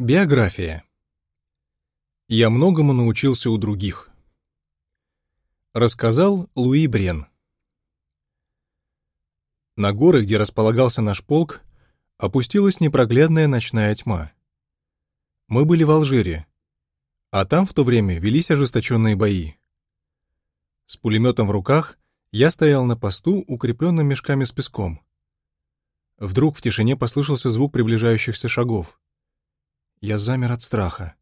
Биография. Я многому научился у других. Рассказал Луи Брен. На горы, где располагался наш полк, опустилась непроглядная ночная тьма. Мы были в Алжире, а там в то время велись ожесточенные бои. С пулеметом в руках я стоял на посту, укрепленном мешками с песком. Вдруг в тишине послышался звук приближающихся шагов. Я замер от страха.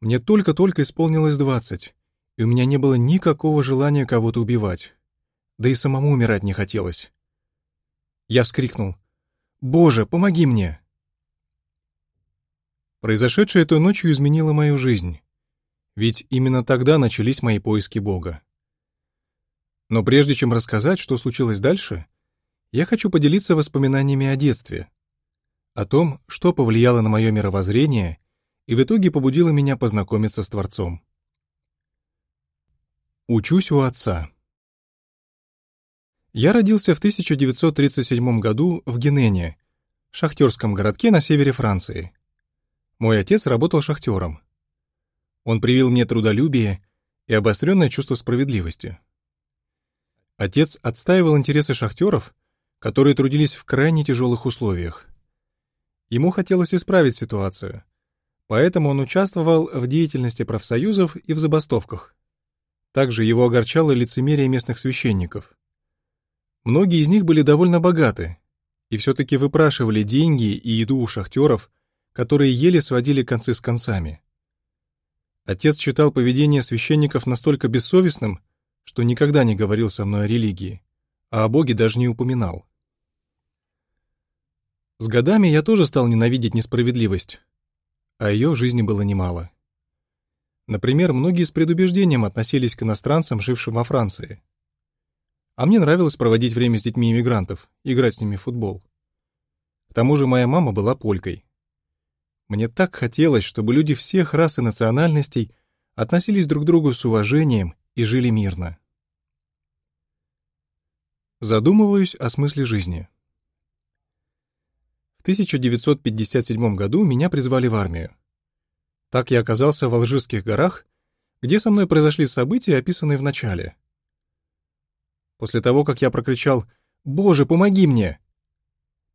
Мне только-только исполнилось двадцать, и у меня не было никакого желания кого-то убивать. Да и самому умирать не хотелось. Я вскрикнул. «Боже, помоги мне!» Произошедшее той ночью изменило мою жизнь. Ведь именно тогда начались мои поиски Бога. Но прежде чем рассказать, что случилось дальше, я хочу поделиться воспоминаниями о детстве, о том, что повлияло на мое мировоззрение и в итоге побудило меня познакомиться с Творцом. Учусь у отца. Я родился в 1937 году в Генене, шахтерском городке на севере Франции. Мой отец работал шахтером. Он привил мне трудолюбие и обостренное чувство справедливости. Отец отстаивал интересы шахтеров, которые трудились в крайне тяжелых условиях. Ему хотелось исправить ситуацию, поэтому он участвовал в деятельности профсоюзов и в забастовках. Также его огорчало лицемерие местных священников. Многие из них были довольно богаты и все-таки выпрашивали деньги и еду у шахтеров, которые еле сводили концы с концами. Отец считал поведение священников настолько бессовестным, что никогда не говорил со мной о религии, а о Боге даже не упоминал. С годами я тоже стал ненавидеть несправедливость, а ее в жизни было немало. Например, многие с предубеждением относились к иностранцам, жившим во Франции. А мне нравилось проводить время с детьми иммигрантов, играть с ними в футбол. К тому же моя мама была полькой. Мне так хотелось, чтобы люди всех рас и национальностей относились друг к другу с уважением и жили мирно. Задумываюсь о смысле жизни. 1957 году меня призвали в армию. Так я оказался в Алжирских горах, где со мной произошли события, описанные в начале. После того, как я прокричал «Боже, помоги мне!»,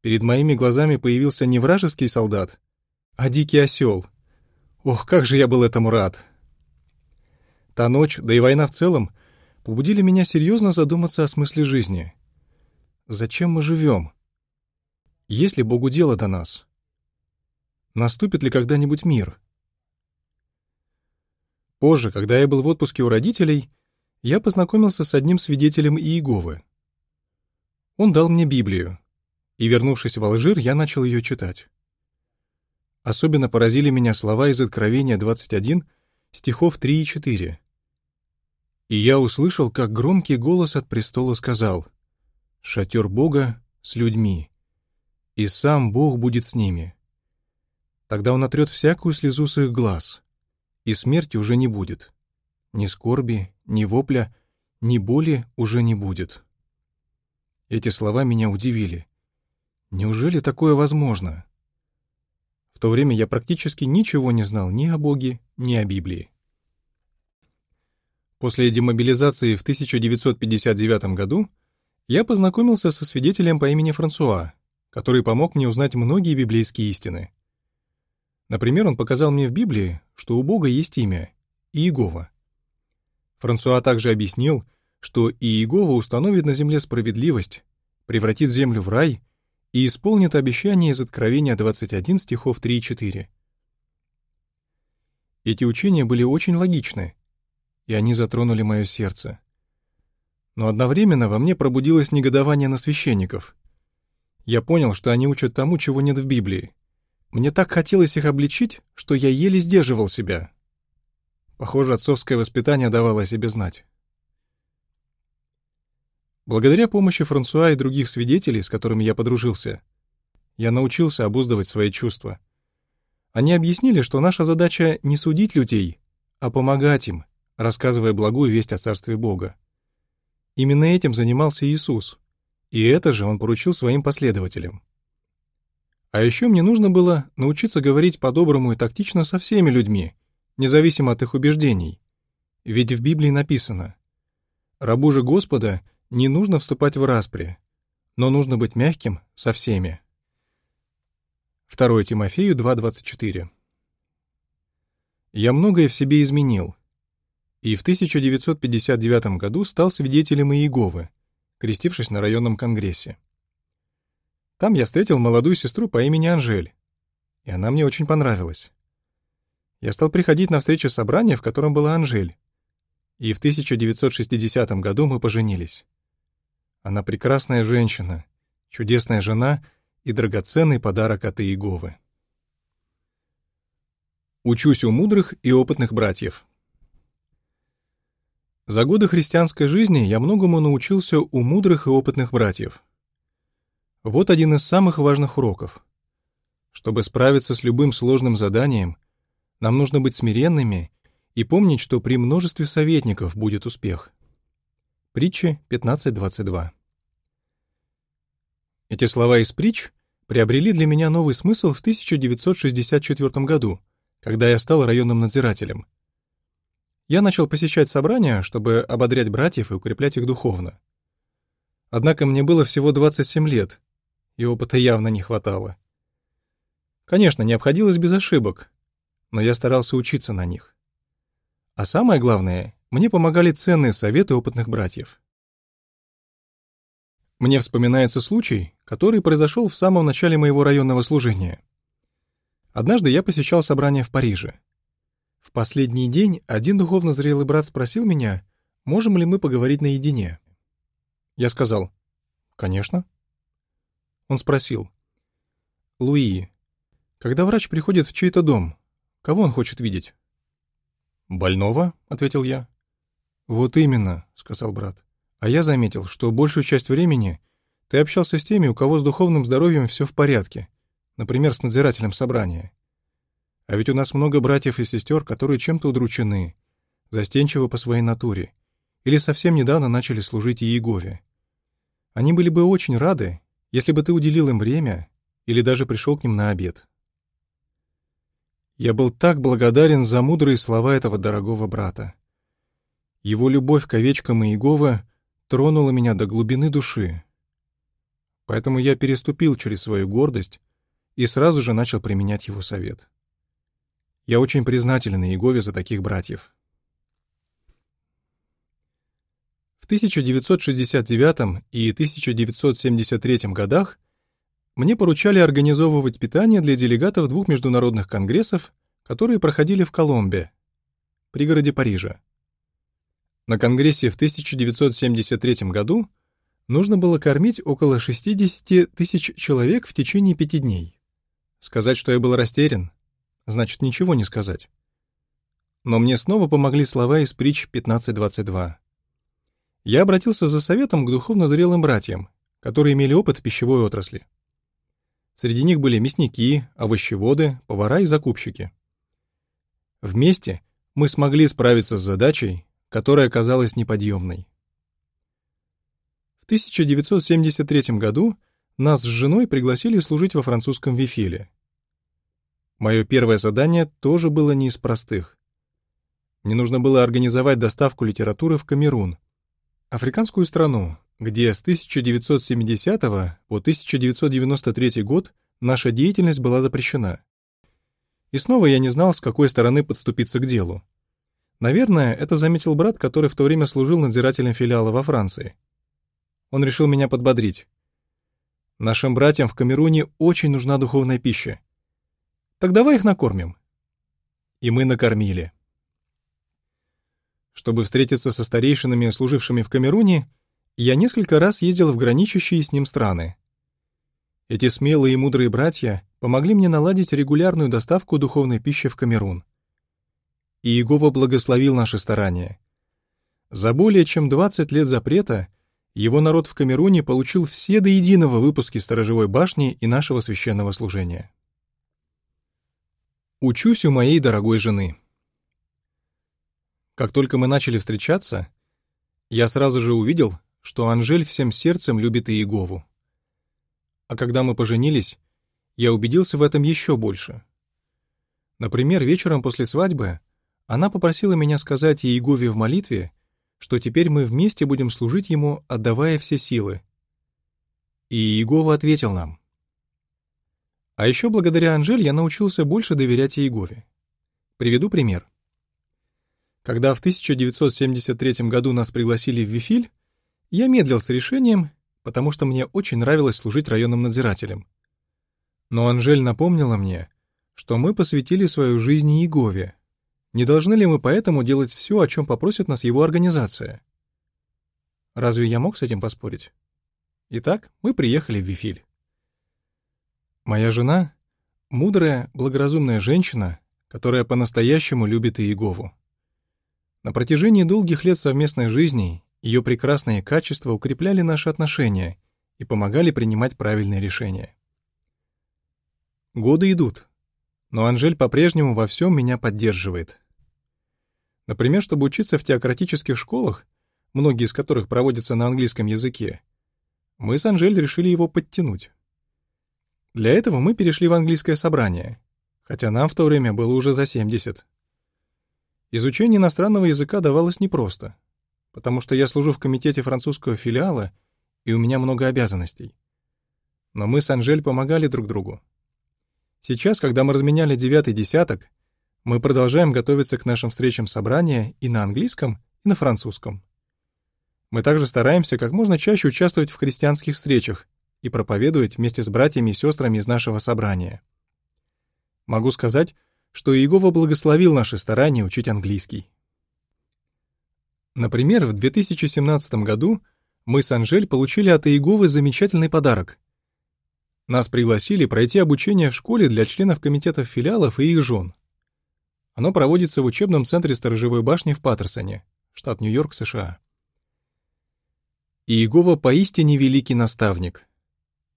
перед моими глазами появился не вражеский солдат, а дикий осел. Ох, как же я был этому рад! Та ночь, да и война в целом, побудили меня серьезно задуматься о смысле жизни. Зачем мы живем? Есть ли Богу дело до нас? Наступит ли когда-нибудь мир? Позже, когда я был в отпуске у родителей, я познакомился с одним свидетелем Иеговы. Он дал мне Библию, и, вернувшись в Алжир, я начал ее читать. Особенно поразили меня слова из Откровения 21, стихов 3 и 4. И я услышал, как громкий голос от престола сказал «Шатер Бога с людьми, и сам Бог будет с ними. Тогда Он отрет всякую слезу с их глаз, и смерти уже не будет. Ни скорби, ни вопля, ни боли уже не будет. Эти слова меня удивили. Неужели такое возможно? В то время я практически ничего не знал ни о Боге, ни о Библии. После демобилизации в 1959 году я познакомился со свидетелем по имени Франсуа, который помог мне узнать многие библейские истины. Например, он показал мне в Библии, что у Бога есть имя — Иегова. Франсуа также объяснил, что Иегова установит на земле справедливость, превратит землю в рай и исполнит обещание из Откровения 21 стихов 3 и 4. Эти учения были очень логичны, и они затронули мое сердце. Но одновременно во мне пробудилось негодование на священников — я понял, что они учат тому, чего нет в Библии. Мне так хотелось их обличить, что я еле сдерживал себя. Похоже, отцовское воспитание давало о себе знать. Благодаря помощи Франсуа и других свидетелей, с которыми я подружился, я научился обуздывать свои чувства. Они объяснили, что наша задача не судить людей, а помогать им, рассказывая благую весть о Царстве Бога. Именно этим занимался Иисус — и это же он поручил своим последователям. А еще мне нужно было научиться говорить по-доброму и тактично со всеми людьми, независимо от их убеждений. Ведь в Библии написано «Рабу же Господа не нужно вступать в распри, но нужно быть мягким со всеми». 2 Тимофею 2.24 «Я многое в себе изменил, и в 1959 году стал свидетелем Иеговы, крестившись на районном конгрессе. Там я встретил молодую сестру по имени Анжель, и она мне очень понравилась. Я стал приходить на встречи собрания, в котором была Анжель, и в 1960 году мы поженились. Она прекрасная женщина, чудесная жена и драгоценный подарок от Иеговы. Учусь у мудрых и опытных братьев. За годы христианской жизни я многому научился у мудрых и опытных братьев. Вот один из самых важных уроков. Чтобы справиться с любым сложным заданием, нам нужно быть смиренными и помнить, что при множестве советников будет успех. Притча 15.22 Эти слова из притч приобрели для меня новый смысл в 1964 году, когда я стал районным надзирателем. Я начал посещать собрания, чтобы ободрять братьев и укреплять их духовно. Однако мне было всего 27 лет, и опыта явно не хватало. Конечно, не обходилось без ошибок, но я старался учиться на них. А самое главное, мне помогали ценные советы опытных братьев. Мне вспоминается случай, который произошел в самом начале моего районного служения. Однажды я посещал собрание в Париже. В последний день один духовно зрелый брат спросил меня, можем ли мы поговорить наедине. Я сказал, «Конечно». Он спросил. «Луи, когда врач приходит в чей-то дом, кого он хочет видеть?» «Больного», — ответил я. «Вот именно», — сказал брат. «А я заметил, что большую часть времени ты общался с теми, у кого с духовным здоровьем все в порядке, например, с надзирателем собрания. А ведь у нас много братьев и сестер, которые чем-то удручены, застенчивы по своей натуре, или совсем недавно начали служить Иегове. Они были бы очень рады, если бы ты уделил им время или даже пришел к ним на обед. Я был так благодарен за мудрые слова этого дорогого брата. Его любовь к овечкам Иеговы тронула меня до глубины души. Поэтому я переступил через свою гордость и сразу же начал применять его совет. Я очень признателен Иегове за таких братьев. 1969 и 1973 годах мне поручали организовывать питание для делегатов двух международных конгрессов, которые проходили в Коломбе, пригороде Парижа. На конгрессе в 1973 году нужно было кормить около 60 тысяч человек в течение пяти дней. Сказать, что я был растерян, значит ничего не сказать. Но мне снова помогли слова из притч 15.22 я обратился за советом к духовно зрелым братьям, которые имели опыт в пищевой отрасли. Среди них были мясники, овощеводы, повара и закупщики. Вместе мы смогли справиться с задачей, которая оказалась неподъемной. В 1973 году нас с женой пригласили служить во французском Вифиле. Мое первое задание тоже было не из простых. Мне нужно было организовать доставку литературы в Камерун — Африканскую страну, где с 1970 по 1993 год наша деятельность была запрещена. И снова я не знал, с какой стороны подступиться к делу. Наверное, это заметил брат, который в то время служил надзирателем филиала во Франции. Он решил меня подбодрить. Нашим братьям в Камеруне очень нужна духовная пища. Так давай их накормим. И мы накормили. Чтобы встретиться со старейшинами, служившими в Камеруне, я несколько раз ездил в граничащие с ним страны. Эти смелые и мудрые братья помогли мне наладить регулярную доставку духовной пищи в Камерун. И Иегова благословил наши старания. За более чем 20 лет запрета его народ в Камеруне получил все до единого выпуски сторожевой башни и нашего священного служения. Учусь у моей дорогой жены. Как только мы начали встречаться, я сразу же увидел, что Анжель всем сердцем любит Иегову. А когда мы поженились, я убедился в этом еще больше. Например, вечером после свадьбы она попросила меня сказать Иегове в молитве, что теперь мы вместе будем служить ему, отдавая все силы. И Иегова ответил нам. А еще благодаря Анжель я научился больше доверять Иегове. Приведу пример. Когда в 1973 году нас пригласили в Вифиль, я медлил с решением, потому что мне очень нравилось служить районным надзирателем. Но Анжель напомнила мне, что мы посвятили свою жизнь Иегове, не должны ли мы поэтому делать все, о чем попросит нас его организация? Разве я мог с этим поспорить? Итак, мы приехали в Вифиль. Моя жена — мудрая, благоразумная женщина, которая по-настоящему любит Иегову. На протяжении долгих лет совместной жизни ее прекрасные качества укрепляли наши отношения и помогали принимать правильные решения. Годы идут, но Анжель по-прежнему во всем меня поддерживает. Например, чтобы учиться в теократических школах, многие из которых проводятся на английском языке, мы с Анжель решили его подтянуть. Для этого мы перешли в английское собрание, хотя нам в то время было уже за 70. Изучение иностранного языка давалось непросто, потому что я служу в комитете французского филиала, и у меня много обязанностей. Но мы с Анжель помогали друг другу. Сейчас, когда мы разменяли девятый десяток, мы продолжаем готовиться к нашим встречам собрания и на английском, и на французском. Мы также стараемся как можно чаще участвовать в христианских встречах и проповедовать вместе с братьями и сестрами из нашего собрания. Могу сказать, что Иегова благословил наши старания учить английский. Например, в 2017 году мы с Анжель получили от Иеговы замечательный подарок нас пригласили пройти обучение в школе для членов комитетов филиалов и их жен. Оно проводится в учебном центре сторожевой башни в Паттерсоне, штат Нью-Йорк, США. Иегова поистине великий наставник.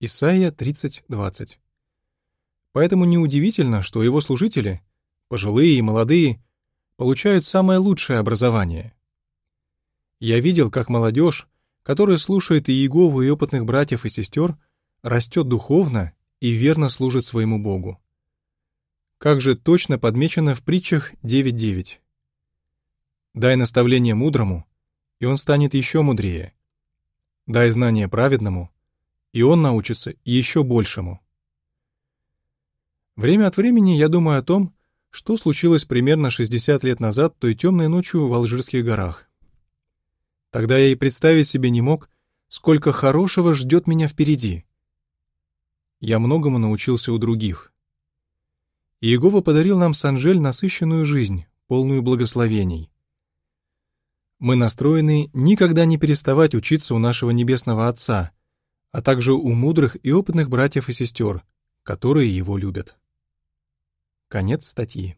Исайя 30:20. Поэтому неудивительно, что его служители, пожилые и молодые, получают самое лучшее образование. Я видел, как молодежь, которая слушает Иегову и опытных братьев и сестер, растет духовно и верно служит своему Богу. Как же точно подмечено в притчах 9.9. «Дай наставление мудрому, и он станет еще мудрее. Дай знание праведному, и он научится еще большему». Время от времени я думаю о том, что случилось примерно 60 лет назад той темной ночью в Алжирских горах. Тогда я и представить себе не мог, сколько хорошего ждет меня впереди я многому научился у других. Иегова подарил нам с Анжель насыщенную жизнь, полную благословений. Мы настроены никогда не переставать учиться у нашего Небесного Отца, а также у мудрых и опытных братьев и сестер, которые его любят. Конец статьи.